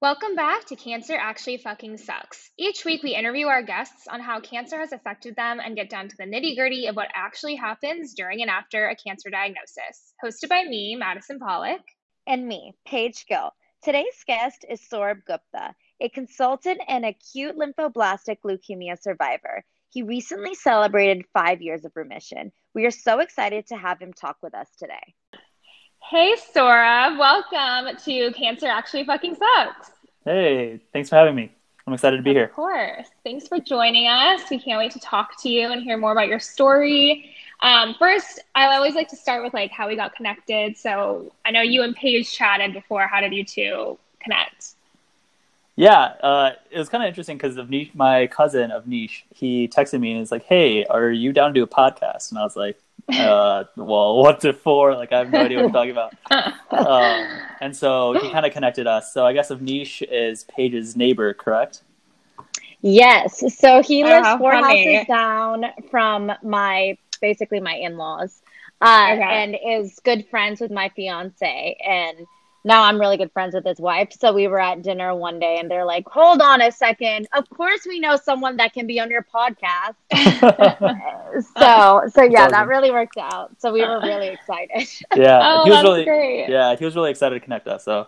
Welcome back to Cancer Actually Fucking Sucks. Each week, we interview our guests on how cancer has affected them and get down to the nitty gritty of what actually happens during and after a cancer diagnosis. Hosted by me, Madison Pollock. And me, Paige Gill. Today's guest is Saurabh Gupta, a consultant and acute lymphoblastic leukemia survivor. He recently celebrated five years of remission. We are so excited to have him talk with us today. Hey, Sora, Welcome to Cancer Actually Fucking Sucks. Hey, thanks for having me. I'm excited to be of here. Of course. Thanks for joining us. We can't wait to talk to you and hear more about your story. Um, first, I always like to start with like how we got connected. So I know you and Paige chatted before. How did you two connect? Yeah, uh, it was kind of interesting because Avnish, my cousin Avnish, he texted me and he's like, "Hey, are you down to do a podcast?" And I was like, uh, "Well, what's it for?" Like, I have no idea what you're talking about. um, and so he kind of connected us. So I guess Avnish is Paige's neighbor, correct? Yes. So he lives Oh, four funny. houses down from my basically my in-laws, uh, Okay. and is good friends with my fiance. And now I'm really good friends with his wife. So we were at dinner one day, and they're like, "Hold on a second. Of course, we know someone that can be on your podcast." so, so yeah, that really worked out. So we were really excited. yeah, Oh, he was that's really great. yeah, he was really excited to connect us. So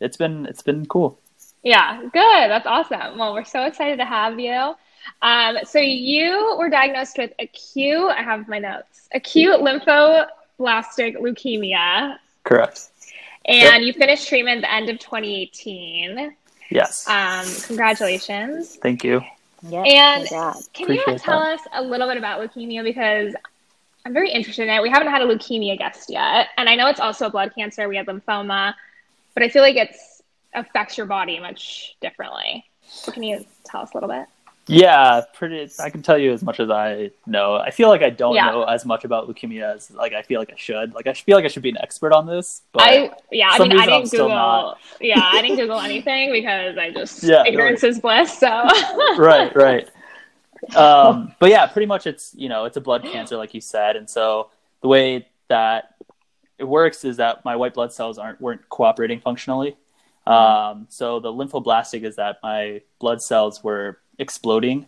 it's been it's been cool. Yeah, good. That's awesome. Well, we're so excited to have you. Um, so you were diagnosed with acute, I have my notes, acute lymphoblastic leukemia, Correct. And you finished treatment at the end of 2018. Yes. Um, congratulations. Thank you. yeah, And congrats. can you tell that. us a little bit about leukemia? Because I'm very interested in it. We haven't had a leukemia guest yet. And I know it's also a blood cancer. We had lymphoma, but I feel like it affects your body much differently. So can you tell us a little bit? Yeah, pretty. I can tell you as much as I know. I feel like I don't Yeah. know as much about leukemia as like I feel like I should. Like I feel like I should be an expert on this. But I yeah, I mean I reason I'm didn't Google yeah, I didn't Google anything because I just Yeah, no ignorance is bliss. So right, right. Um, but yeah, pretty much it's you know it's a blood cancer like you said, and so the way that it works is that my white blood cells aren't weren't cooperating functionally. Um, so the lymphoblastic is that my blood cells were exploding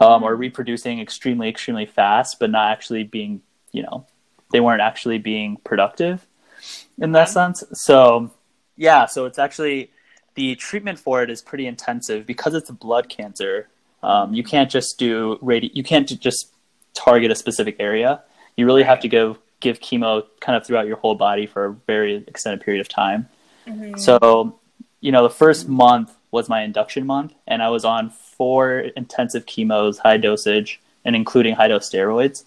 um, or reproducing extremely extremely fast, but not actually being you know they weren't actually being productive in that sense. So yeah, so it's actually the treatment for it is pretty intensive because it's a blood cancer. Um, you can't just do radi- You can't just target a specific area. You really have to go give chemo kind of throughout your whole body for a very extended period of time. So, you know, the first month was my induction month, and I was on four intensive chemos, high dosage, and including high dose steroids.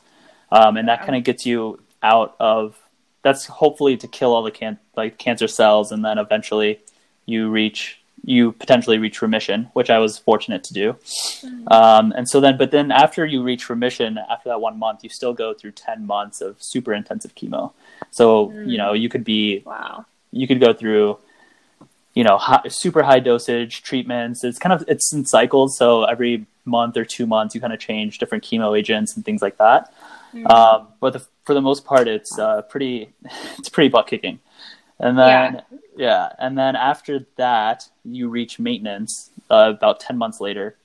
Um, and that kind of gets you out of. That's hopefully to kill all the can like cancer cells, and then eventually you reach you potentially reach remission, which I was fortunate to do. Um, and so then, but then after you reach remission, after that one month, you still go through ten months of super intensive chemo. So you know you could be wow. you could go through you know high, super high dosage treatments. It's kind of it's in cycles so every month or two months you kind of change different chemo agents and things like that. Um, but the, for the most part it's uh, pretty it's pretty butt kicking. And then yeah. and then after that you reach maintenance uh, about 10 months later.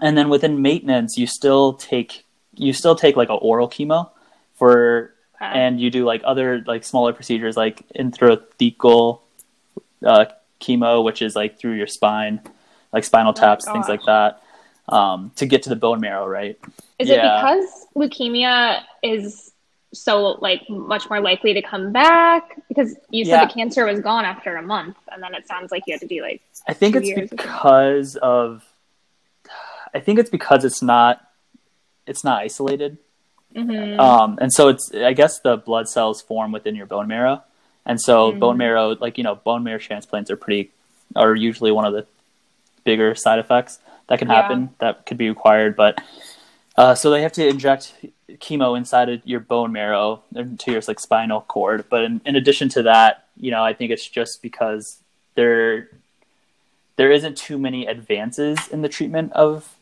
And then within maintenance you still take you still take like a oral chemo for Okay. and you do like other like smaller procedures like intrathecal uh, chemo, which is like through your spine, like spinal taps, things like that, um, to get to the bone marrow, right? Is Yeah. it because leukemia is so like much more likely to come back? Because you said Yeah. the cancer was gone after a month, and then it sounds like you had to do like I think Two it's years or something. because of, I think it's because it's not, it's not isolated, mhm. um, and so it's I guess the blood cells form within your bone marrow, and so Mm. bone marrow, like you know, bone marrow transplants are pretty, are usually one of the bigger side effects that can Yeah. happen that could be required, but uh, so they have to inject chemo inside of your bone marrow into your like spinal cord. But in, in addition to that, you know, I think it's just because there there isn't too many advances in the treatment of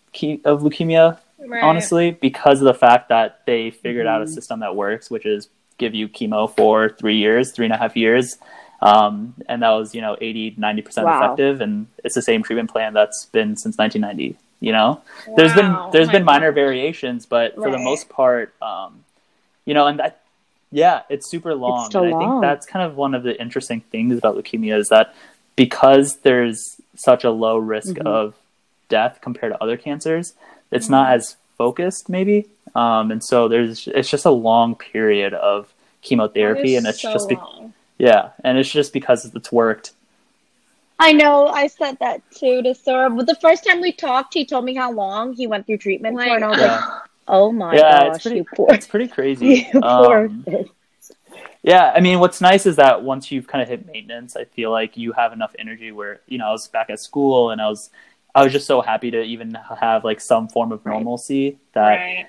of leukemia Right. honestly, because of the fact that they figured out a Mhm. system that works, which is give you chemo for three years, three and a half years. Um, and that was, you know, 80, 90% Wow. effective. And it's the same treatment plan that's been since 1990, you know? there's been, Wow. there's My been minor God. variations, but for the most part, um, you know, and that, yeah, it's super long. still and I long. think that's kind of one of the interesting things about leukemia is that because there's such a low risk Mhm. of death compared to other cancers, it's not Mm-hmm. as focused maybe. Um, and so there's, it's just a long period of chemotherapy and it's so just, be- yeah. And it's just because it's worked. I know. I said that too to Sora. But the first time we talked, he told me how long he went through treatment for, and I was like, "Oh my yeah. gosh, It's pretty, poor, it's pretty crazy. you poor." Um. Yeah, I mean, what's nice is that once you've kind of hit maintenance, I feel like you have enough energy where you know I was back at school and I was I was just so happy to even have like some form of Right. normalcy that Right.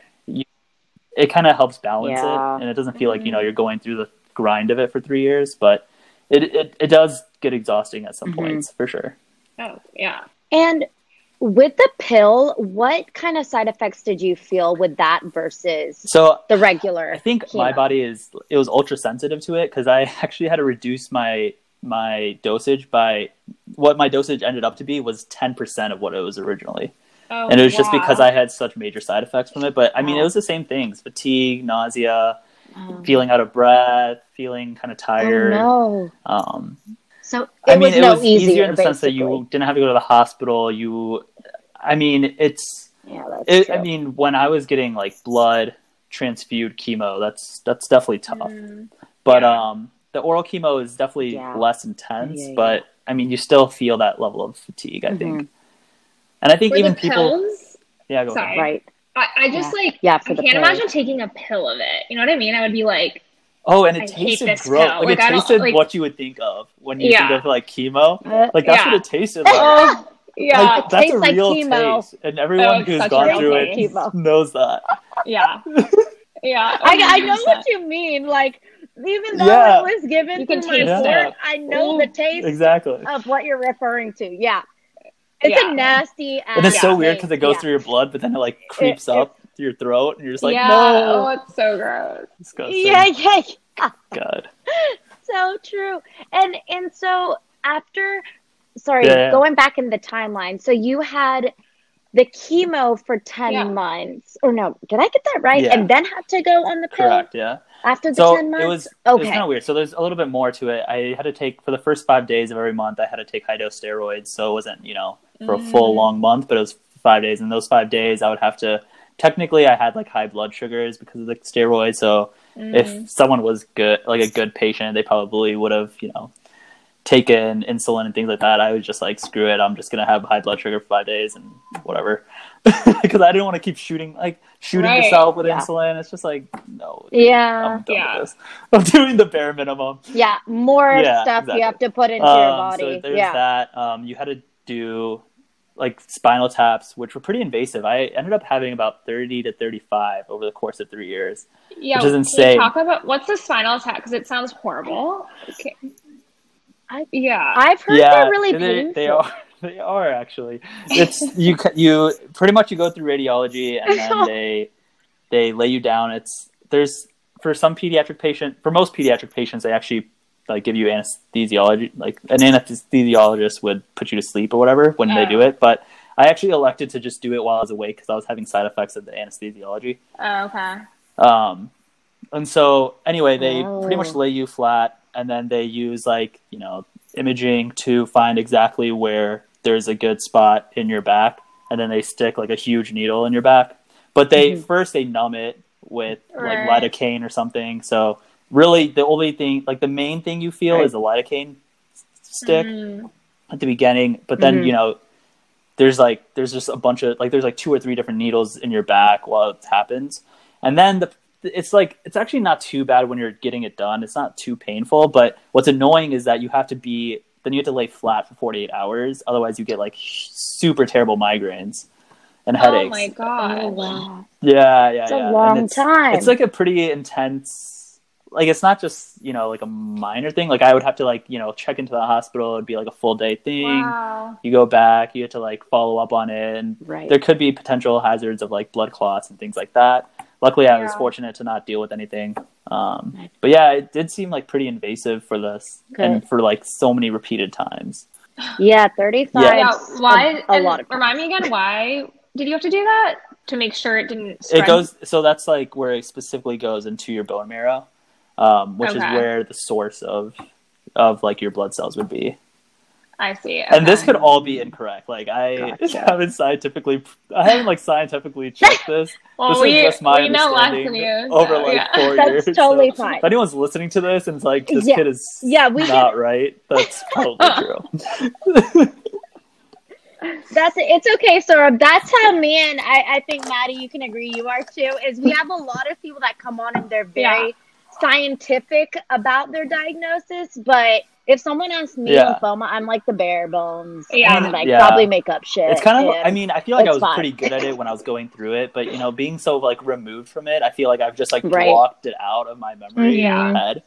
It kind of helps balance Yeah. it, and it doesn't feel like you know Mhm. you're going through the grind of it for three years, but it it, it does get exhausting at some Mhm. points for sure. Oh, yeah. And with the pill, what kind of side effects did you feel with that versus So the regular? I think my body is it was ultra sensitive to it because I actually had to reduce my my dosage by what my dosage ended up to be was ten percent of what it was originally. Oh, and it was just because I had such major side effects from it. But I mean, it was the same things: fatigue, nausea, Oh, feeling out of breath, feeling kind of oh, tired. no. Um, So it I mean, was it no was easier, easier in the basically. sense that you didn't have to go to the hospital. You, I mean, it's. Yeah, that's It. I mean, when I was getting like blood transfused chemo, that's that's definitely tough. Mm, But Yeah. um, the oral chemo is definitely Yeah. less intense. Yeah. But I mean, you still feel that level of fatigue. I Mhm. think, and I think For even people. pills, Yeah, go ahead. Right. I, I just like Yeah, for I the can't pills. imagine taking a pill of it. You know what I mean? I would be like, Oh, and it I tasted gross. Like, Like, it tasted like- what you would think of when you Yeah. think of like chemo. Uh, Like that's Yeah. what it tasted like. oh, yeah, Like, that's tastes a like real chemo. taste, and everyone it's who's such a gone through it. Chemo. knows that. yeah, yeah. I, I know what you mean. Like, even though Yeah. it was given You through can my taste fork, it. I know Ooh. the taste Exactly. of what you're referring to. Yeah. It's Yeah. a nasty And it's so weird because it goes Yeah. through your blood, but then it like creeps it- up to your throat, and you're just like, yeah. no, Oh, it's so gross. disgusting. Yeah, yeah, yeah. God. So true. And and so after sorry, Yeah, yeah. going back in the timeline. So you had the chemo for 10 Yeah. months. Or no, did I get that right? Yeah. And then had to go on the pill Correct. Yeah. after the so 10 months? it was it was okay. kind of weird. So there's a little bit more to it. I had to take for the first five days of every month. I had to take high dose steroids, so it wasn't you know for a full Mm. long month, but it was five days. And those five days, I would have to. Technically, I had like high blood sugars because of the steroids. So Mm. if someone was good, like a good patient, they probably would have you know taken insulin and things like that. I was just like, screw it, I'm just gonna have high blood sugar for five days and whatever, because I didn't want to keep shooting like shooting Right. yourself with Yeah. insulin. It's just like no, Yeah. I'm Yeah. I'm doing the bare minimum. Yeah, more Yeah, stuff exactly. you have to put into your Um, body. So there's yeah. that. Um, you had to do like spinal taps, which were pretty invasive. I ended up having about 30 to 35 over the course of three years. Yeah, Which is can you insane. talk about what's the spinal tap because it sounds horrible. Okay. I- yeah. I've heard yeah, they're really they, painful. they are. They are actually. It's you. You pretty much you go through radiology and then they they lay you down. It's there's for some pediatric patient for most pediatric patients they actually like give you anesthesiology like an anesthesiologist would put you to sleep or whatever when they Oh. do it. But I actually elected to just do it while I was awake because I was having side effects of the anesthesiology. oh, okay. Um, and so anyway, they Oh. pretty much lay you flat, and then they use like you know imaging to find exactly where there's a good spot in your back, and then they stick like a huge needle in your back. But they Mhm. first they numb it with Right. like lidocaine or something. So really, the only thing like the main thing you feel Right. is the lidocaine stick Mm. at the beginning, but then Mhm. you know, there's like there's just a bunch of like there's like two or three different needles in your back while it happens, and then the it's like it's actually not too bad when you're getting it done. It's not too painful, but what's annoying is that you have to be then you have to lay flat for 48 hours, otherwise you get like super terrible migraines and headaches. Oh my god. Oh, wow. Yeah, yeah, It's yeah. a long it's, time. It's like a pretty intense. Like it's not just you know like a minor thing. Like I would have to like you know check into the hospital. It'd be like a full day thing. Wow. You go back. You have to like follow up on it, and right. there could be potential hazards of like blood clots and things like that. luckily I was fortunate to not deal with anything. Um, but yeah, it did seem like pretty invasive for this and for like so many repeated times. Yeah, 35. Yeah. Yeah, why? A, a lot of remind me again, why did you have to do that to make sure it didn't? Spread? It goes so that's like where it specifically goes into your bone marrow, um, which is where the source of of like your blood cells would be. I see. And this could all be incorrect. Like I Gotcha. haven't scientifically, I haven't like scientifically checked this. Well, this we, is just my we know less than understanding you. over so, like yeah. four That's years. totally so fine. If anyone's listening to this and it's like this Yeah. kid is Yeah, we not right, that's probably true. That's it's okay, Sora. That's how me and I, I think Maddie, you can agree you are too. Is we have a lot of people that come on and they're very Yeah. Scientific about their diagnosis, but if someone asks me Yeah. lymphoma, I'm like the bare bones Yeah. and like Yeah. probably make up shit. It's kind of, I mean, I feel like I was fine. pretty good at it when I was going through it, but you know, being so like removed from it, I feel like I've just like Right. blocked it out of my memory Yeah. in my head.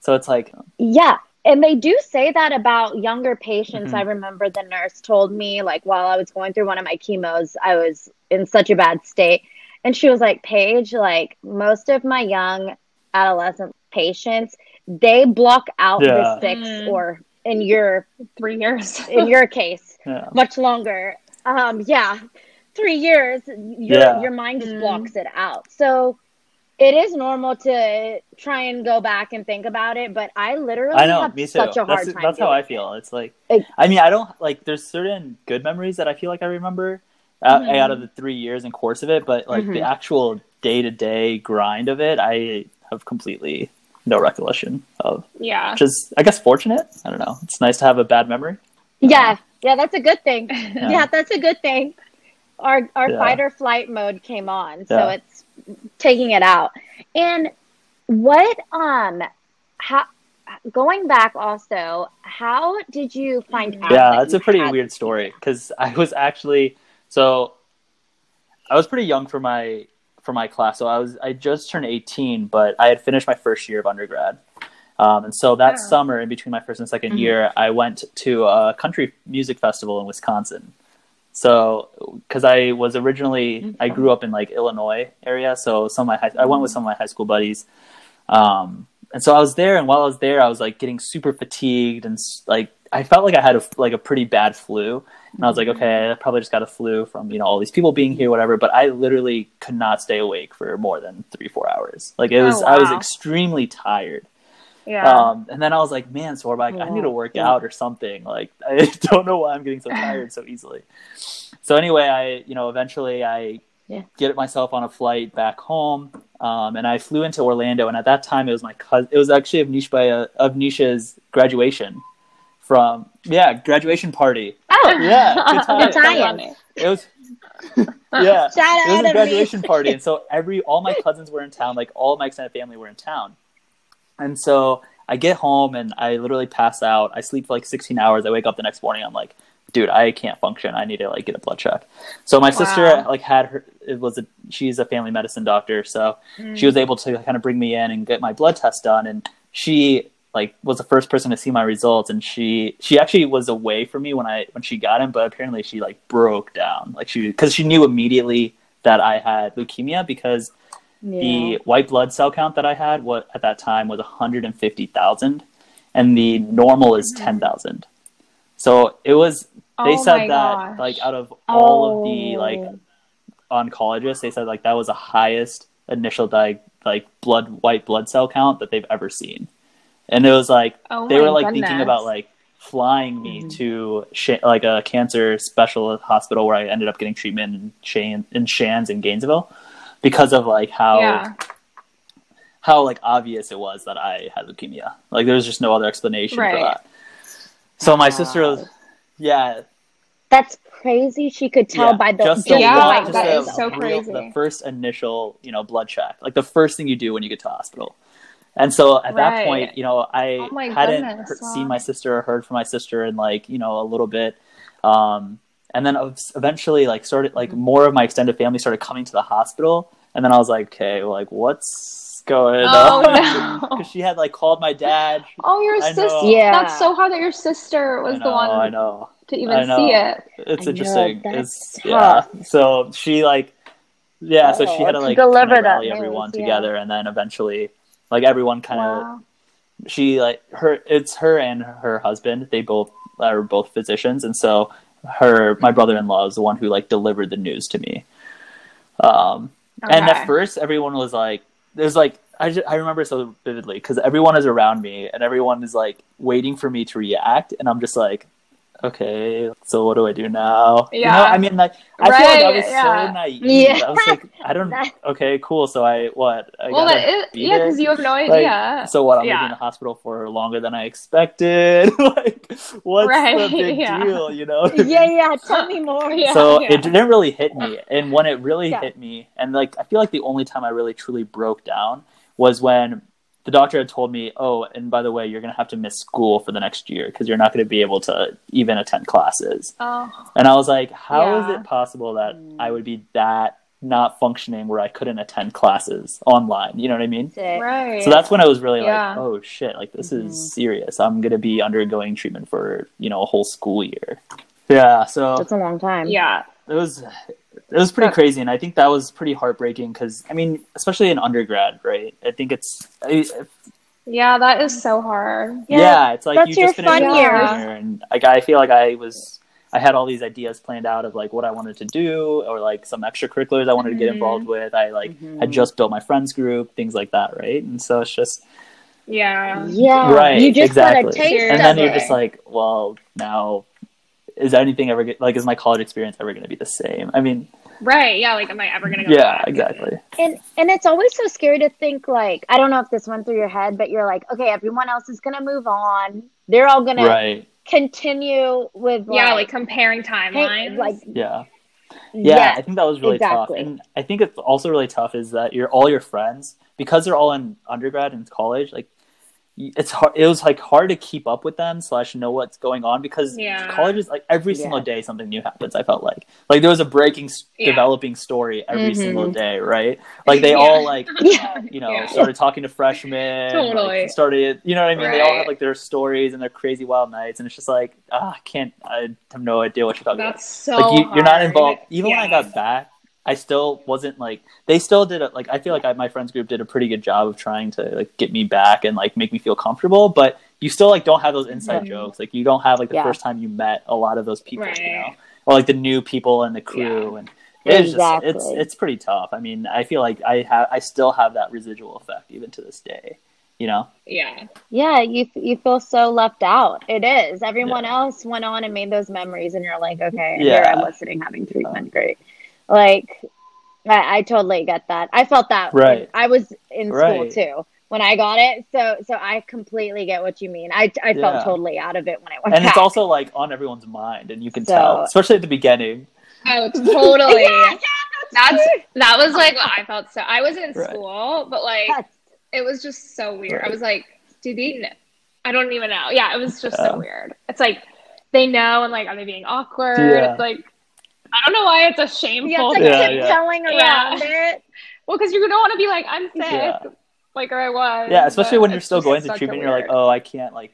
So it's like, Yeah. And they do say that about younger patients. Mhm. I remember the nurse told me, like, while I was going through one of my chemos, I was in such a bad state. And she was like, Paige, like, most of my young adolescent patients, they block out Yeah. the six Mm. or in your Three years. in your case, yeah, much longer. Um, yeah, three years, your Yeah. your mind just Mm. blocks it out. So it is normal to try and go back and think about it, but I literally I know, have me too. such a hard that's time. that's how doing I feel. It's like, Like- I mean, I don't like. There's certain good memories that I feel like I remember out, Mhm. out of the three years and course of it, but like the Mhm. actual day to day grind of it, I have completely no recollection of. yeah. Which is, I guess, fortunate. I don't know. It's nice to have a bad memory. Yeah, yeah, that's a good thing. Yeah. Yeah, that's a good thing. Our our Yeah. fight or flight mode came on, so Yeah. it's taking it out. And what um how going back also, how did you find out? yeah that that's a pretty had- weird story because i was actually so i was pretty young for my for my class. So i was i just turned 18 but i had finished my first year of undergrad. Um, and so that Wow. summer in between my first and 2nd Mhm. year i went to a country music festival in wisconsin. So because i was originally i grew up in like illinois area. So some of my high, i went with some of my high school buddies. Um, and so I was there, and while I was there, I was like getting super fatigued, and like I felt like I had a like a pretty bad flu, and I was like, okay, I probably just got a flu from you know all these people being here, whatever. But I literally could not stay awake for more than three four hours. Like it Oh, was, I was extremely tired. Yeah. Um, and then I was like, man, Sorba, I, I need to work Yeah. out or something. Like I don't know why I'm getting so tired so easily. So anyway, I you know eventually I Yeah. get myself on a flight back home, um, and I flew into Orlando. And at that time, it was my cousin. It was actually of Avnish's graduation from yeah graduation party. Yeah. It was yeah shout it was a graduation me. party and so every all my cousins were in town like all my extended family were in town. And so i get home and i literally pass out. I sleep for like 16 hours. I wake up the next morning i'm like dude i can't function. I need to like get a blood check. So my sister like had her it was a she's a family medicine doctor so Mm. she was able to kind of bring me in and get my blood test done and she like was the first person to see my results and she she actually was away from me when i when she got him but apparently she like broke down. Like she because she knew immediately that i had leukemia because the white blood cell count that i had what at that time was 150000 and the normal is mm-hmm. 10000 so it was they Oh said that gosh. like out of all of the Oh. like oncologists they said like that was the highest initial di- like blood white blood cell count that they've ever seen and it was like Oh they were like goodness. thinking about like flying me Mhm. to Sh- like a cancer specialist hospital where I ended up getting treatment in Shan- in Shands in Gainesville because of like how Yeah. how like obvious it was that I had leukemia. Like there was just no other explanation Right. for that. So my sister was yeah, That's crazy. She could tell yeah, by the just just the, Yeah, the one- white just that the is so real- crazy. The first initial, you know, blood check, like the first thing you do when you get to hospital. And so at that Right. point, you know, I Oh hadn't goodness, heard, wow. seen my sister or heard from my sister in like, you know, a little bit. Um, and then eventually like started like more of my extended family started coming to the hospital. And then I was like, okay, like what's going Oh, on? no. Because she had like called my dad. Oh, your I sister. know. Yeah. That's so hard that your sister was know, the one I know. to I even know. see it. It's I interesting. that's it's yeah. So she like yeah, so she had to Oh, like deliver kinda that rally news, everyone yeah. together, and then eventually, like everyone kind of Wow. she like her it's her and her husband. They both are both physicians and so her my brother-in-law is the one who like delivered the news to me. Um and at first everyone was like there's like I, ju- I remember so vividly because everyone is around me and everyone is like waiting for me to react and i'm just like okay so what do i do now you know Yeah. i mean like i feel like i was yeah. so naive Yeah. i was like i don't okay cool so i what I well, gotta that is, yeah, because you have no Like, idea. so what? I'm Yeah. gonna be in the hospital for longer than I expected. like, what's Right, the big yeah. deal? You know? yeah, yeah. Tell me more. Yeah. so it didn't really hit me, and when it really Yeah. hit me, and like I feel like the only time I really truly broke down was when the doctor had told me, "Oh, and by the way, you're gonna have to miss school for the next year because you're not gonna be able to even attend classes." oh, And I was like, "How is Yeah. it possible that I would be that not functioning where I couldn't attend classes online?" You know what I mean? Sick. right. So that's when I was really Yeah. like, oh shit, like this Mhm. is serious. I'm gonna be undergoing treatment for you know a whole school year. Yeah, so That's a long time. yeah. it was it was pretty crazy, and I think that was pretty heartbreaking because I mean, especially in undergrad, right? I think it's I, Yeah, that is so hard. yeah, Yeah, it's like that's you your just finished fun your years. senior, and like I feel like I was. I had all these ideas planned out of like what I wanted to do, or like some extracurriculars I wanted to get Mhm. involved with. I like Mhm. had just built my friends group, things like that, right? And so it's just Yeah. Yeah. Right, You just exactly. got a taste and of then you're just like, well, now is anything ever get, like is my college experience ever going to be the same? I mean, Right. Yeah. Like, am I ever gonna go? yeah, back? exactly. and and it's always so scary to think like I don't know if this went through your head, but you're like, okay, everyone else is gonna move on. They're all gonna continue with Yeah. Like comparing timelines. hey, like Yeah. Yeah, yeah, I think that was really exactly. tough. And I think it's also really tough is that you're all your friends because they're all in undergrad and college, like y- it's hard it was like hard to keep up with them slash know what's going on because Yeah. college is like every Yeah. single day something new happens i felt like like there was a breaking Yeah. developing story every Mhm. single day right like they Yeah. all like Yeah. you know, Yeah. started talking to freshmen. Totally. like, started, you know what I mean? They all have like their stories and their crazy wild nights, and it's just like, ah, I can't, I have no idea what you're talking That's so. about. Like you, you're not involved. Even when I got back, I still wasn't like. They still did it. Like I feel like I, my friends group did a pretty good job of trying to like get me back and like make me feel comfortable, but you still like don't have those inside jokes. Like you don't have like the Yeah. first time you met a lot of those people, you know, or like the new people and the crew and. It's just it's it's pretty tough. I mean, I feel like I have I still have that residual effect even to this day. You know? Yeah. yeah, you you feel so left out. It is. Everyone else went on and made those memories, and you're like, okay, here Yeah. I was sitting having treatment. Great. Like, I, I totally get that. I felt that. when Right. I was in school Right. too when I got it. So so I completely get what you mean. I I felt totally out of it when I went And back. it's also like on everyone's mind and you can So- tell, especially at the beginning. Oh, totally. Yeah, That's true. that was like what I felt. So I was in Right. school, but like Yes. it was just so weird. I was like, do they? Know? I don't even know. Yeah, it was just Yeah. so weird. It's like they know, and like, are they being awkward? Yeah. It's like I don't know why it's a shameful. You have to thing. Yeah, keep yeah. telling Yeah. around it. Well, because you don't want to be like, I'm sick, Yeah. like or I was. Yeah, especially when you're still going to treatment, you're like, oh, I can't like,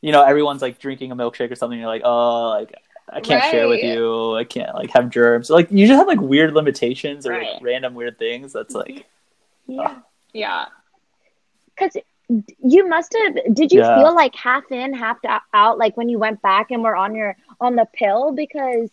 you know, everyone's like drinking a milkshake or something. You're like, oh, like I can't share with you. I can't like have germs. Like you just have like weird limitations or like, random weird things. That's like, Yeah. yeah. Because you must have. Did you Yeah. feel like half in, half out, like when you went back and were on your on the pill? Because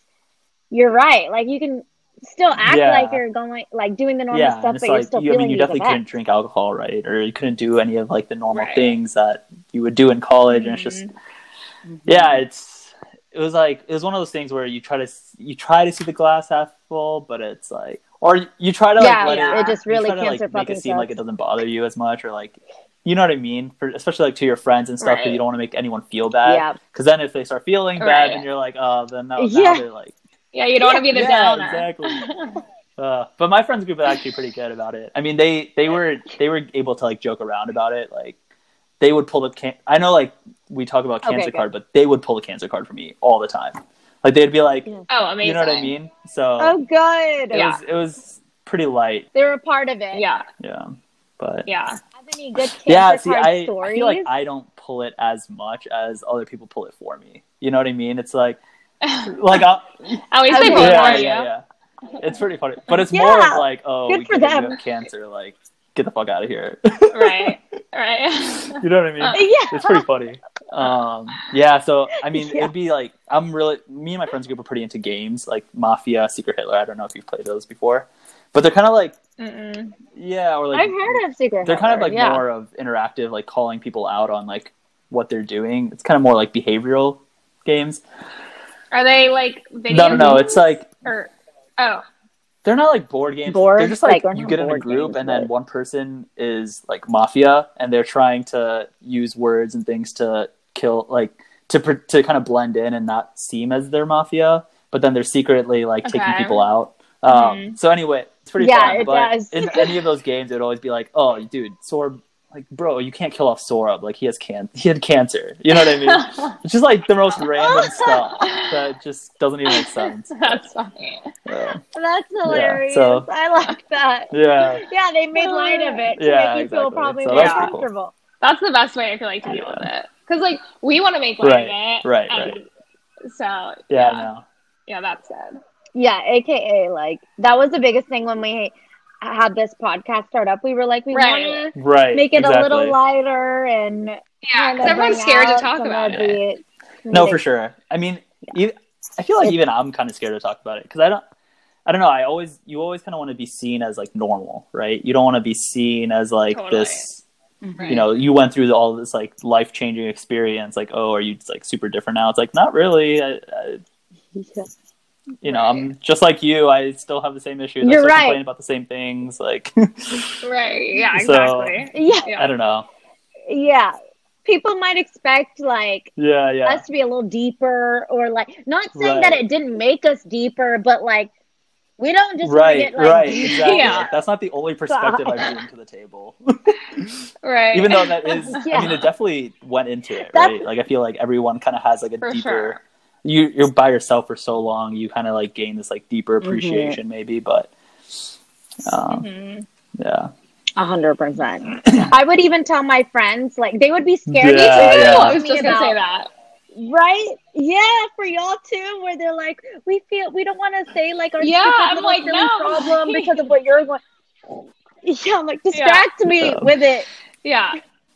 you're right. Like you can still act Yeah. like you're going, like doing the normal yeah, stuff, but you're like, still you, I mean, you definitely couldn't drink alcohol, right? Or you couldn't do any of like the normal Right. things that you would do in college, and it's just Mhm. yeah it's it was like it was one of those things where you try to you try to see the glass half full but it's like or you try to like Yeah, let yeah, it, it just really to, like, make it seem like it doesn't bother you as much or like you know what I mean for especially like to your friends and stuff because Right. you don't want to make anyone feel bad Yeah. because then if they start feeling bad Right. and you're like oh then now, now Yeah. they're like Yeah, you don't want to be the yeah, downer. exactly. uh, but my friends group is actually pretty good about it I mean they they were they were able to like joke around about it like they would pull the can I know like we talk about Okay, cancer good. card, but they would pull the cancer card for me all the time. Like they'd be like, Yeah. oh, amazing. you know what I mean? So Oh, good. it Yeah. was it was pretty light, They were a part of it. Yeah, yeah. But yeah. Have any good cancer yeah, see, card I, I feel like I don't pull it as much as other people pull it for me. You know what I mean? It's like like I, At least they Okay. pull yeah, you. yeah, yeah. it's pretty funny, but it's Yeah. more of like, oh, Good we for get- you them. have cancer, like get the fuck out of here. right, right. you know what I mean? Uh, yeah. It's pretty funny. Um, yeah, so I mean, Yeah. it'd be like I'm really me and my friends group are pretty into games like Mafia, Secret Hitler. I don't know if you've played those before, but they're kind of like Mm-mm. yeah, or like I've heard of Secret they're kind of like yeah. more of interactive, like calling people out on like what they're doing. It's kind of more like behavioral games. Are they like video No, no, no. games? It's like or oh, they're not like board games. Board? they're just like, Like, you get in a group games, and then one person is like mafia and they're trying to use words and things to kill like to to kind of blend in and not seem as they're mafia, but then they're secretly like taking people out. Um, Mhm. So anyway, it's pretty Yeah, fun. it but does. in any of those games, it would always be like, "Oh, dude, Sorb, like, bro, you can't kill off Sorb. Like, he has can he had cancer. You know what I mean? It's just like the most random stuff that just doesn't even make sense. that's funny. Yeah, That's hilarious. so- I like that. yeah. Yeah, they made light of it to Yeah, make you feel probably So more that's pretty cool. comfortable. That's the best way I feel like to deal with it. Because like we want to make light Right, of it, right, and So Yeah, yeah, I know. yeah, that's good. Yeah, aka like that was the biggest thing when we had this podcast start up. We were like, we Right. want to Right. make it exactly. a little lighter and Yeah, kind because of everyone's scared to talk about it. the No, for sure. I mean, e- I feel like even I'm kind of scared to talk about it because I don't. I don't know. I always, you always kind of want to be seen as like normal, right? You don't want to be seen as like Totally. this. Right. You know, you went through all this like life changing experience. Like, oh, are you like super different now? It's like not really. I, I, Yeah. You know, I'm just like you. I still have the same issues. I You're still right. complain about the same things. Like, right. Yeah, So- exactly. Yeah, yeah. I don't know. yeah. People might expect like Yeah, yeah. us to be a little deeper, or like not saying that it didn't make us deeper, but like we don't just right, get, like, right, exactly. Yeah. That's not the only perspective I bring to the table. Right. even though that is Yeah. i mean it definitely went into it That's- right like i feel like everyone kind of has like a deeper sure. You you're by yourself for so long you kind of like gain this like deeper Mm-hmm. appreciation maybe but um Mhm. yeah A hundred percent. I would even tell my friends, like they would be scared Yeah, to yeah. I was just gonna about- say that. Right? Yeah, for y'all too, where they're like, we feel we don't want to say like our Yeah, stupid I'm little like, no. problem because of what you're going. Yeah, I'm like distract me Yeah. with it. Yeah.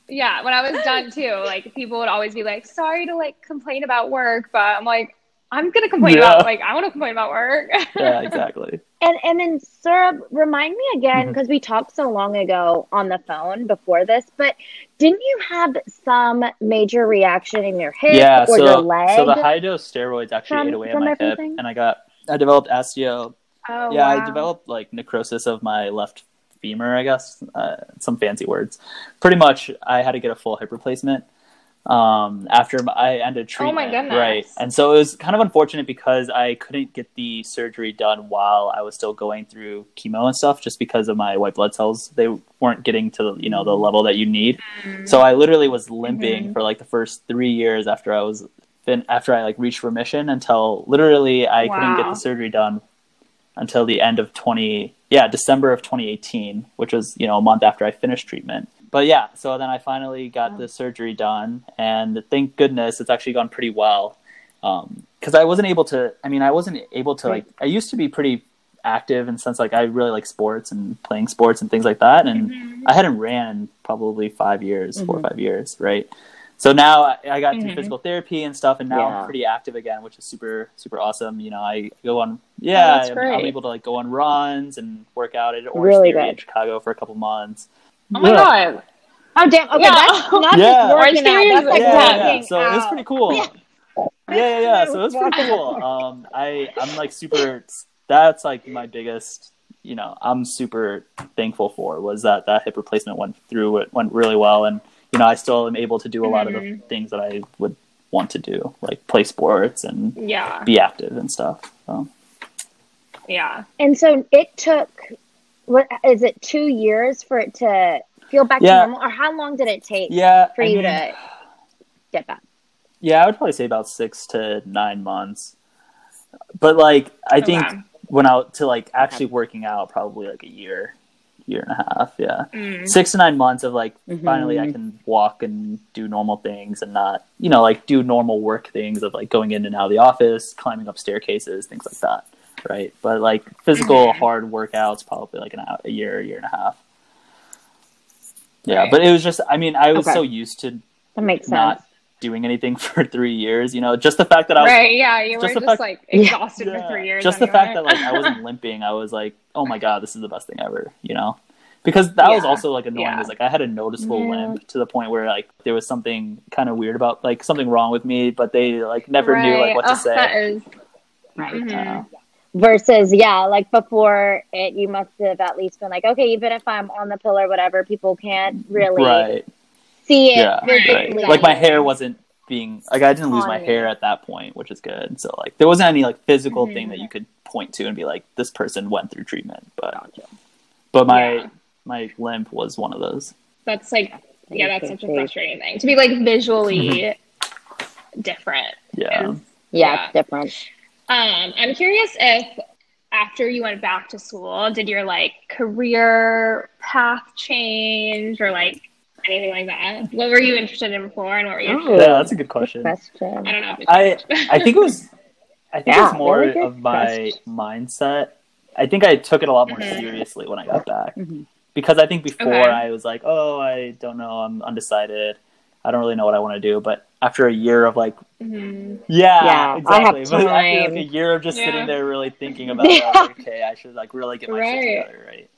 Yeah. When I was done too, like people would always be like, sorry to like complain about work, but I'm like, I'm gonna complain Yeah. about like I want to complain about work. yeah exactly And and then Saurabh, remind me again mm-hmm. because we talked so long ago on the phone before this, but didn't you have some major reaction in your hip yeah or so your leg? so the high dose steroids actually from- ate away at my everything? hip and i got i developed osteo oh, yeah i developed like necrosis of my left femur i guess uh, some fancy words. Pretty much i had to get a full hip replacement um after I ended Oh my treatment. goodness. right. And so it was kind of unfortunate because i couldn't get the surgery done while i was still going through chemo and stuff just because of my white blood cells. They weren't getting to you know the level that you need. So i literally was limping for like the first three years after i was been after i like reached remission until literally i couldn't get the surgery done until the end of 20 yeah december of 2018 which was you know a month after i finished treatment. But yeah so then i finally got the surgery done and thank goodness it's actually gone pretty well. Because i wasn't able to i mean i wasn't able to like i used to be pretty active in the sense like i really like sports and playing sports and things like that and Mm-hmm. i hadn't ran in probably five years four or five years right so now I, I got through Mhm. physical therapy and stuff, and now Yeah. I'm pretty active again, which is super super awesome. You know, I go on yeah, that's I'm, I'm able to like go on runs and work out at Orange Really Theory in. Chicago for a couple months. Oh my Yeah. god. Oh damn! Okay, Yeah. that's not Yeah. just Orange working out. That's like yeah, yeah, working so it was pretty cool. Yeah. Yeah, yeah, yeah. So it was pretty cool. Um, I I'm like super. That's like my biggest. You know, I'm super thankful for was that that hip replacement went through. It went really well, and you know, I still am able to do a lot of the Mhm. things that I would want to do, like play sports and Yeah. be active and stuff. So. Yeah. And so it took. What is it? Two years for it to feel back Yeah. to normal, or how long did it take Yeah, for I you mean, to get back? Yeah, I would probably say about six to nine months. But like, I Oh, think wow. when out to like actually working out, probably like a year, year and a half. Yeah, Mm. six to nine months of like Mhm. finally I can walk and do normal things and not you know like do normal work things of like going in and out of the office, climbing up staircases, things like that. right? But like physical Mhm. hard workouts, probably like an hour, a year, a year and a half. Yeah, Right. but it was just, I mean, I was Okay. so used to That makes sense. not doing anything for three years, you know, just the fact that I was right? Yeah, you were just the just fact- like exhausted Yeah. for three years. Just the fact that like I wasn't limping, I was like, oh my god, this is the best thing ever, you know? Because that was also like annoying. Yeah. Is like I had a noticeable Yeah. limp to the point where like there was something kind of weird about like something wrong with me, but they like never knew like Right. what to Ugh, say. That is. Right. mhm. Uh, Versus, yeah, like before it, you must have at least been like, okay, even if I'm on the pill or whatever, people can't really right. See it Yeah. Right. Like my hair wasn't being like I didn't lose my hair at that point, which is good. So like there wasn't any like physical thing Mhm. that you could point to and be like, this person went through treatment. But but my Yeah. my limp was one of those. That's like, yeah, that's such a frustrating thing to be like visually different. Yeah. is- Yeah, Yeah. different. Um, I'm curious if after you went back to school, did your like career path change or like anything like that? What were you interested in before, and what were you? Oh. Yeah, that's a good Good question. question. I don't know. If it's I I think it was I think it was more really of my mindset. I think I took it a lot more Mhm. seriously when I got back. Mhm. Because I think before Okay. I was like, oh, I don't know, I'm undecided. I don't really know what I want to do. But after a year of like, Mhm. yeah, Yeah, I exactly. have But after like a year of just Yeah. sitting there really thinking about it, I like, okay, I should like really get my Right. shit together, right?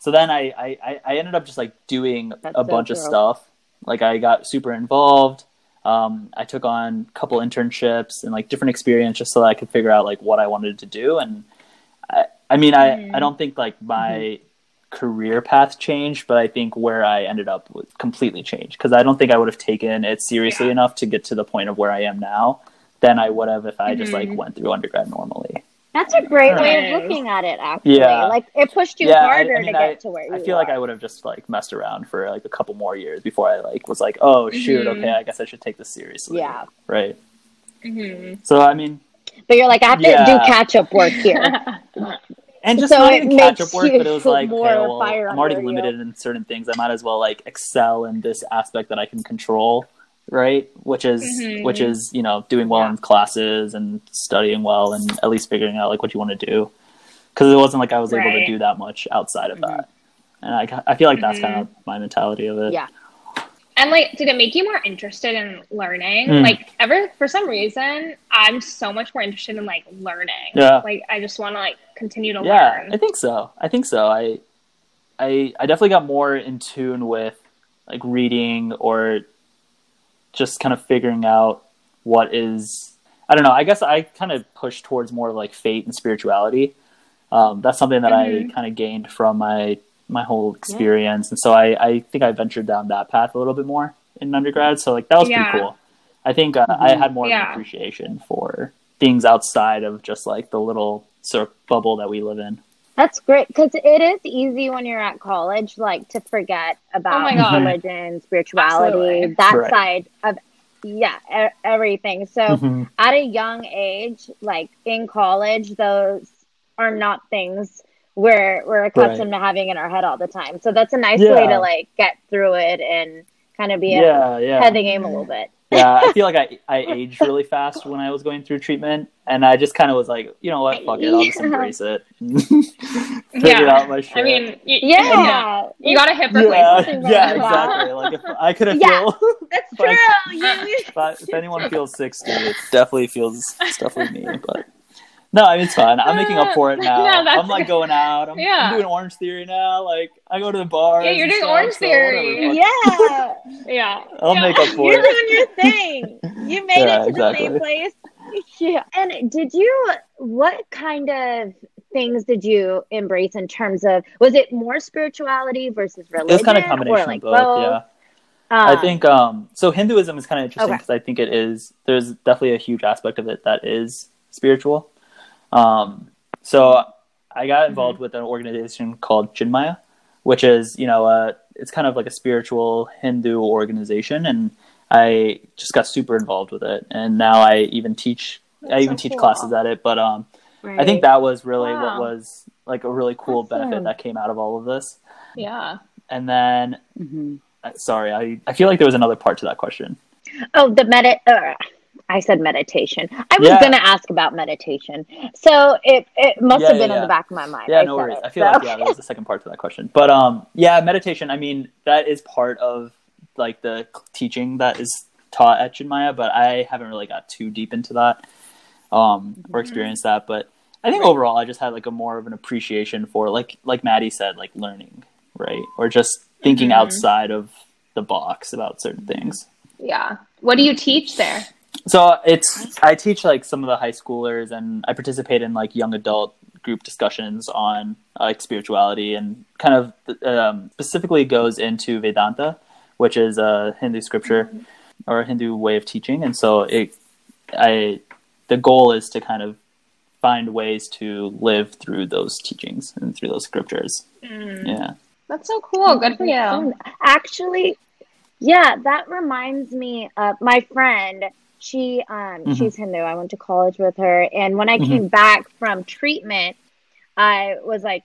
So then I, I, I- ended up just like doing That's a so bunch of stuff. Like I got super involved. Um, I took on a couple internships and like different experience just so that I could figure out like what I wanted to do. And I, I mean, I. I don't think like my career path changed, but I think where I ended up was completely changed because I don't think I would have taken it seriously Yeah. enough to get to the point of where I am now than I would have if I just like Mhm. went through undergrad normally. That's a great way of looking at it, actually. Yeah. Like it pushed you Yeah, harder I mean, to get to where you I feel like. I would have just like messed around for like a couple more years before I like was like, oh shoot, Mhm. okay, I guess I should take this seriously. Yeah. Right. Mhm. So I mean, But you're like, I have to do catch up work here. and just So not even catch up work, but it was like, okay, well, I'm already under you. limited in certain things. I might as well like excel in this aspect that I can control, right? Which is Mhm. which is you know doing well Yeah. in classes and studying well and at least figuring out like what you want to do. Because it wasn't like I was able to do that much outside of Mhm. that, and I I feel like that's Mhm. kind of my mentality of it. Yeah. And like, did it make you more interested in learning? Mm. Like, ever for some reason, I'm so much more interested in like learning. Yeah. Like, I just want to like continue to yeah learn. i think so i think so i i i definitely got more in tune with like reading or just kind of figuring out what is i don't know i guess i kind of push towards more like fate and spirituality. Um, that's something that Mhm. i kind of gained from my my whole experience. And so I, I think i ventured down that path a little bit more in undergrad. So like that was Yeah. pretty cool. I think uh, i Mhm. had more of an appreciation for things outside of just like the little sort of bubble that we live in That's great because it is easy when you're at college, like to forget about Oh my God. religion, spirituality, Absolutely. that Right. side of yeah, e- everything. So Mhm. at a young age, like in college, those are not things we're we're accustomed to having in our head all the time. So that's a nice way to like get through it and kind of be yeah yeah ahead of the game a little bit. Yeah i feel like i i aged really fast when i was going through treatment and i just kind of was like you know what fuck it i'll just embrace it figure Yeah. out my shit I mean, you, Yeah, you got a hip yeah, replacement. yeah, Wow. exactly. Like if I could have Yeah. feel, that's But- true. You, if, I, if anyone feels sixty, it definitely feels it's definitely me. But no, I mean it's fine. I'm making up for it now. No, that's I'm like good. going out. I'm, Yeah. I'm doing Orange Theory now. Like I go to the bar. Yeah, you're doing Orange Theory. yeah. Yeah. I'll yeah. make up for it. You're doing your thing. You made Yeah, it to the exactly. same place. Yeah. And did you, what kind of things did you embrace in terms of, was it more spirituality versus religion? It was kind of a combination like of both. Yeah. I Um, think um, so. Hinduism is kind of interesting Okay. because I think it is. There's definitely a huge aspect of it that is spiritual. Um, so I got involved with an organization called Chinmaya, which is you know uh, it's kind of like a spiritual Hindu organization, and I just got super involved with it, and now I even teach. I even so teach cool. classes at it, but um, I think that was really what was like a really cool Awesome. benefit that came out of all of this. Yeah. And then, Mhm. uh, sorry, I I feel like there was another part to that question. Oh, the medit, uh, I said meditation. I was Yeah. gonna ask about meditation, so it it must Yeah, have yeah, been in the back of my mind. Yeah, I no worries. it, I feel so- like yeah, there was a second part to that question. But um, yeah, meditation. I mean, that is part of like the teaching that is taught at Chinmaya, but I haven't really got too deep into that um or experienced that. But I think overall, I just had like a more of an appreciation for like like Maddie said, like learning, right, or just thinking Mhm. outside of the box about certain things. Yeah. What do you teach there? So it's I teach like some of the high schoolers, and I participate in like young adult group discussions on uh, like spirituality, and kind of um, specifically goes into Vedanta, which is a Hindu scripture or a Hindu way of teaching, and so it I the goal is to kind of find ways to live through those teachings and through those scriptures. Mm. Yeah. That's so cool. Good for you. Actually, yeah, that reminds me of my friend. She um Mhm. she's Hindu. I went to college with her and when I Mhm. came back from treatment, I was like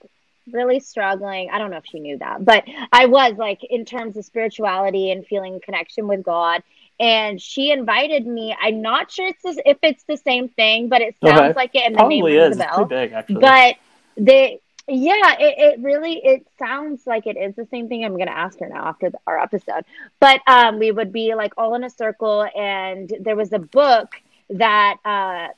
really struggling. I don't know if she knew that, but I was like in terms of spirituality and feeling connection with God. And she invited me. I'm not sure it's this, if it's the same thing, but it sounds Okay. like it and the Probably name is. bell big, actually. but they yeah it, it really it sounds like it is the same thing i'm gonna ask her now after the, our episode but um we would be like all in a circle and there was a book that uh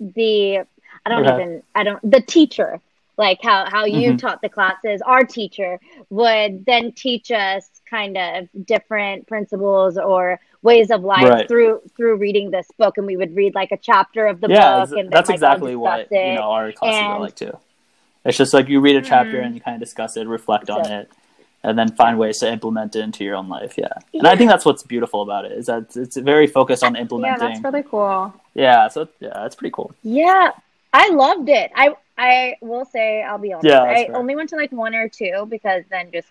the i don't Okay. even i don't the teacher like how how you Mhm. taught the classes our teacher would then teach us kind of different principles or ways of life Right. through through reading this book and we would read like a chapter of the yeah, book and then, that's like, exactly what it. you know our classes are like too. It's just like you read a chapter Mhm. and you kind of discuss it, reflect on it, and then find ways to implement it into your own life. Yeah, and I think that's what's beautiful about it is that it's, very focused on implementing. Yeah, that's really cool. Yeah, so yeah, that's pretty cool. Yeah, I loved it. I I will say I'll be honest. Yeah, I fair. only went to like one or two because then just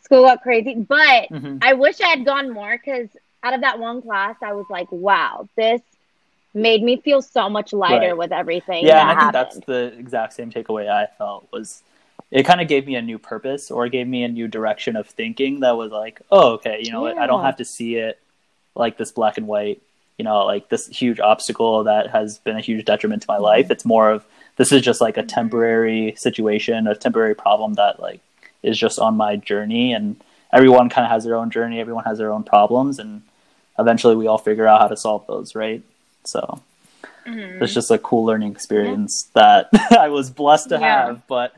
school got crazy. But hmm I wish I had gone more because out of that one class, I was like, wow, this made me feel so much lighter Right. with everything. Yeah, I think that's the exact same takeaway I felt was it kind of gave me a new purpose or gave me a new direction of thinking that was like, oh, okay, you know what? I don't have to see it like this black and white, you know, like this huge obstacle that has been a huge detriment to my mm-hmm. life. It's more of this is just like a temporary situation, a temporary problem that like is just on my journey and everyone kind of has their own journey, everyone has their own problems and eventually we all figure out how to solve those, right? So Mhm. it's just a cool learning experience that I was blessed to Yeah. have. But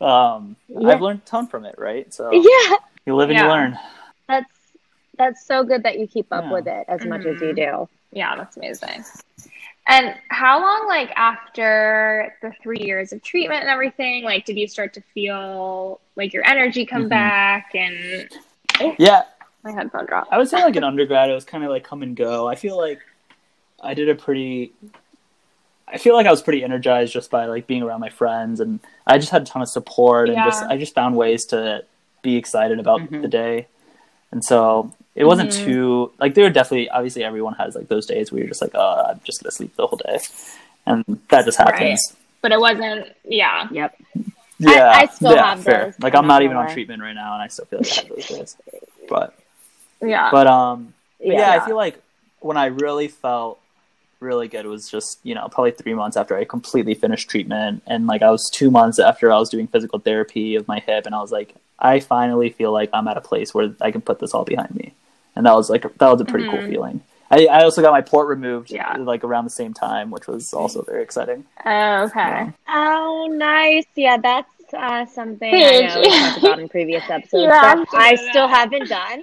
um, Yeah. I've learned a ton from it, right? So yeah, you live and you learn. that's that's so good that you keep up Yeah. with it as much as you Mhm. do. Yeah, that's amazing. And how long, like after the three years of treatment and everything, like did you start to feel like your energy come Mhm. back? And Yeah, my headphone dropped. I would say like an undergrad, it was kind of like come and go. I feel like I did a pretty. I feel like I was pretty energized just by like being around my friends, and I just had a ton of support, and just I just found ways to be excited about Mhm. the day, and so it wasn't Mhm. too like there were definitely obviously everyone has like those days where you're just like oh I'm just gonna sleep the whole day, and that just happens. But it wasn't, yeah. Yep. Yeah, I still yeah, have fair. those, Like I'm I'm not not even gonna on treatment right now, and I still feel like I have those days. But Yeah. but um, but yeah, Yeah. I feel like when I really felt really good was just you know probably three months after I completely finished treatment, and like I was two months after I was doing physical therapy of my hip, and I was like, I finally feel like I'm at a place where I can put this all behind me, and that was like that was a pretty cool Mhm. feeling. I, I also got my port removed Yeah. like around the same time, which was also very exciting. Oh, okay. Yeah. Oh, nice. Yeah, that's uh, something I know we talked about in previous episodes. You that I still haven't done.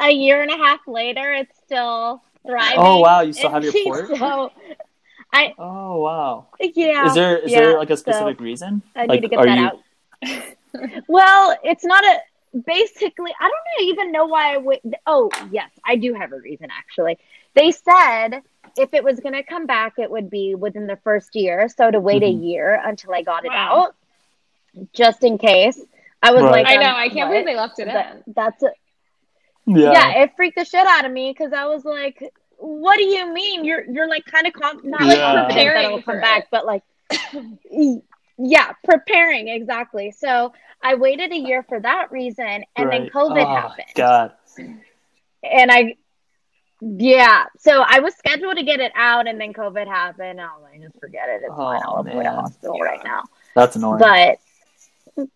A year and a half later, it's still thriving. Oh, wow, you still have your And port? So, I Oh wow! yeah. Is there is yeah, there like a so specific reason? I like, need to get are that you out. well, it's not a. Basically, I don't even know why I would. Oh, yes, I do have a reason actually. They said if it was going to come back, it would be within the first year. So to wait Mhm. a year until I got it out, just in case. I was Right. like, I know. um, I can't what? believe they left it That- in. that's a, Yeah. yeah. it freaked the shit out of me because I was like, "What do you mean? You're you're like kind of com- not like Yeah. confident that Preparing it'll for come it. back, but like, yeah, preparing exactly." So I waited a year for that reason, and then COVID oh, happened, God. and I Yeah. So I was scheduled to get it out, and then COVID happened. Oh, I was like, just forget it. It's oh, fine. Oh, I'll avoid a man. hospital right now. That's annoying. But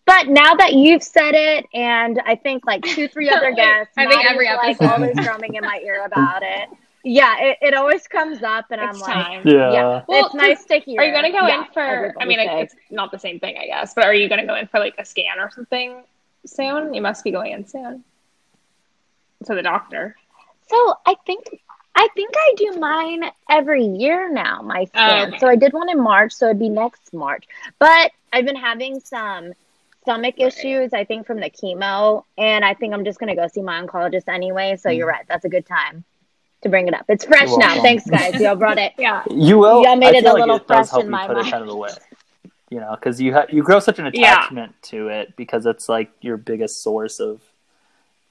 but now that you've said it, and I think like two, three other guests, I think Maddie's, every like episode. always drumming in my ear about it. Yeah, it, it always comes up, and It's I'm like, yeah. yeah, Well, it's nice to hear. Are you going to go Yeah, in for? I mean, say. it's not the same thing, I guess. But are you going to go in for like a scan or something soon? You must be going in soon to the doctor. So I think I think I do mine every year now, my scan. Oh, okay. So I did one in March, so it'd be next March. But I've been having some stomach Right. issues, I think, from the chemo, and I think I'm just gonna go see my oncologist anyway. So you're mm. right, that's a good time to bring it up. It's fresh You're now. welcome. Thanks, guys. Y'all brought it. Yeah. You will. Y'all made it a like little it fresh help in you my put mind. it kind of away. You know, because you ha- you grow such an Yeah. attachment to it because it's like your biggest source of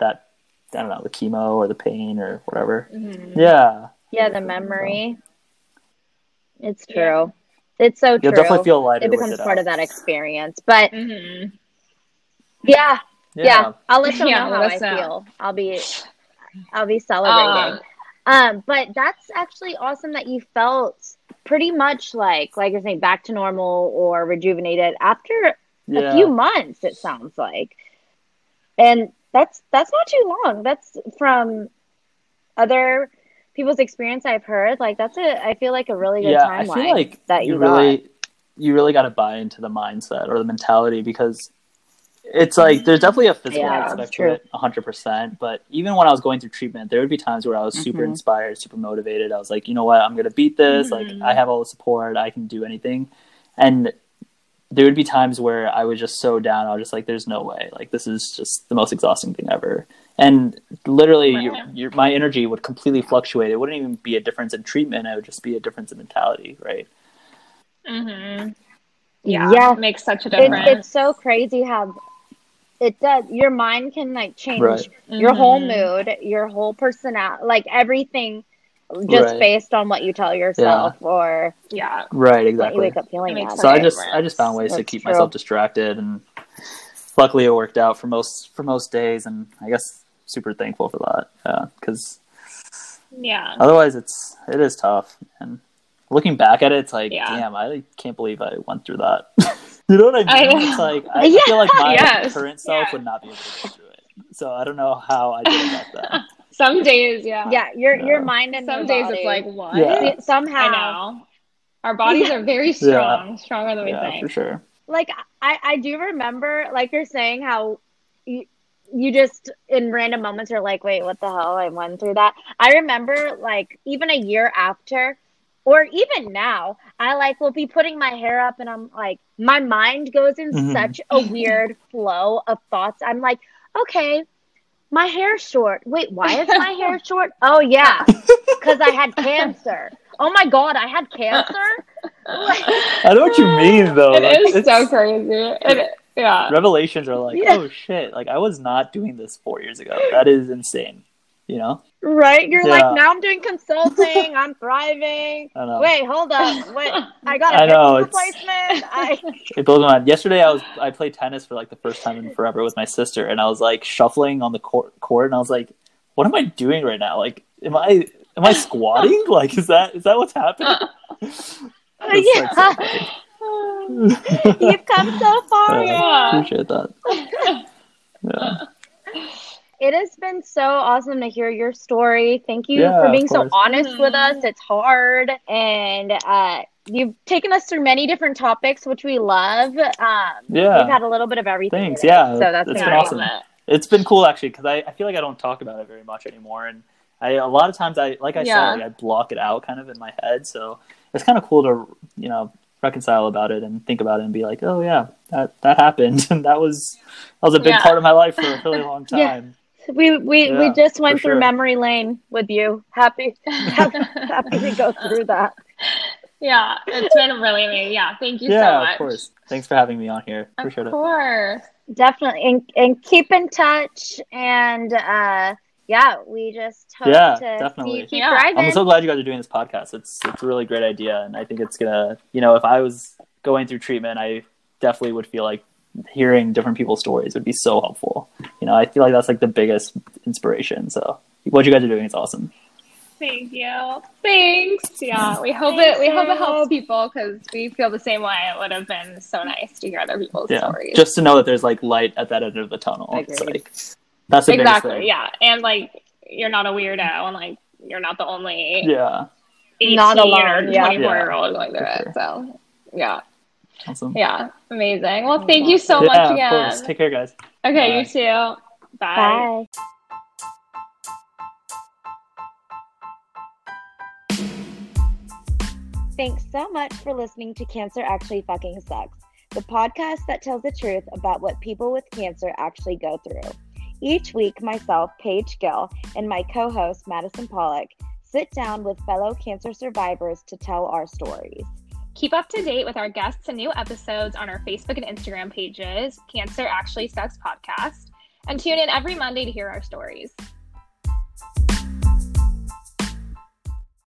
that. I don't know the chemo or the pain or whatever. Mhm. Yeah, Yeah, the memory. It's true. Yeah. It's so true. you'll definitely feel lighter. it with becomes it part out. of that experience. But Mhm. yeah, Yeah. yeah, I'll let them Yeah, know how I know. feel. I'll be, I'll be celebrating. Um, Um, but that's actually awesome that you felt pretty much like, like you're saying, back to normal or rejuvenated after yeah. a few months. It sounds like, and that's that's not too long. That's from other people's experience I've heard. Like that's a, I feel like a really good yeah, I feel like that you you, really, you really got to buy into the mindset or the mentality because it's like there's definitely a physical Yeah, aspect that's to it, hundred percent. But even when I was going through treatment, there would be times where I was super Mhm. inspired, super motivated. I was like, you know what, I'm gonna beat this. Mhm. Like I have all the support, I can do anything. And there would be times where I was just so down. I was just like, "There's no way. Like this is just the most exhausting thing ever." And literally, Right. your, my energy would completely fluctuate. It wouldn't even be a difference in treatment. It would just be a difference in mentality, right? Mhm. Yeah. Yeah. Makes such a It's, difference. it's so crazy how it does. Your mind can like change Right. your whole Mhm. mood, your whole personality, like everything, just Right. based on what you tell yourself or Yeah. Right. what you Exactly. wake up feeling. That makes that so I just. I just found ways to keep true. myself distracted, and luckily it worked out for most for most days. And I guess super thankful for that. Yeah, because Yeah. otherwise it's it is tough. And looking back at it, it's like, Yeah. damn, I can't believe I went through that. you know what I I mean? know. It's like I Yeah. feel like my Yes. current self Yeah. would not be able to go through it. So I don't know how I did it back then. Some days, yeah. Yeah, your your mind and Some days body. it's like what? Yeah. See, somehow I know. Our bodies are very strong, stronger than we yeah, for sure. like I, I do remember like you're saying how you you just in random moments are like wait what the hell i went through that i remember like even a year after or even now i like will be putting my hair up and i'm like my mind goes in Mhm. such a weird flow of thoughts i'm like okay my hair's short wait why is my hair short oh yeah because i had cancer oh my god i had cancer I know what you mean though. It Like, is it's- so crazy. It, yeah. revelations are like, Yeah. oh shit, like I was not doing this four years ago. That is insane. You know? Right? You're Yeah. like, now I'm doing consulting. I'm thriving. I. Wait, hold up. Wait, I got a I know, replacement. I, It blows my mind. Yesterday, I was I played tennis for like the first time in forever with my sister, and I was like shuffling on the court, court and I was like, "What am I doing right now? Like, am I am I squatting? like, is that is that what's happening?" It's like so you've come so far. Yeah, Yeah. appreciate that. Yeah, It has been so awesome to hear your story. Thank you Yeah, for being so honest with Mhm. us. It's hard, and uh, you've taken us through many different topics, which we love. Um, Yeah. we've had a little bit of everything. Thanks. today, Yeah, so that's it's been been awesome. it's been cool actually because I, I feel like I don't talk about it very much anymore, and I a lot of times I like I Yeah. said like, I block it out kind of in my head. So it's kind of cool to you know reconcile about it and think about it and be like, oh yeah, that that happened, and that was that was a big Yeah. part of my life for a really long Yeah. time. We we, we just went through sure. memory lane with you. Happy happy, happy to go through that. yeah, it's been really amazing. Yeah, thank you so yeah, much. of course. Thanks for having me on here. Of Appreciate it. course. Definitely, and, and keep in touch. And uh, yeah, we just hope Yeah, to see definitely. you keep Yeah. thriving. I'm so glad you guys are doing this podcast. It's it's a really great idea, and I think it's gonna. You know, if I was going through treatment, I definitely would feel like hearing different people's stories would be so helpful. You know, I feel like that's like the biggest inspiration. So what you guys are doing is awesome. Thank you. Thanks. Yeah, we hope it. We hope it helps people because we feel the same way. It would have been so nice to hear other people's Yeah, stories. just to know that there's like light at that end of the tunnel. It's like that's the exactly. thing. Yeah, and like you're not a weirdo, and like you're not the only Yeah. 18 Not or alone, yeah. 24 year old going through For it. sure. So yeah, Awesome. yeah, amazing. Well, oh thank you so yeah, much of again. course. Take care, guys. Okay, Bye. you too. Bye. Bye. Thanks so much for listening to Cancer Actually Fucking Sucks, the podcast that tells the truth about what people with cancer actually go through. Each week, myself, Paige Gill, and my co host, Madison Pollock, sit down with fellow cancer survivors to tell our stories. Keep up to date with our guests and new episodes on our Facebook and Instagram pages, Cancer Actually Sucks Podcast, and tune in every Monday to hear our stories.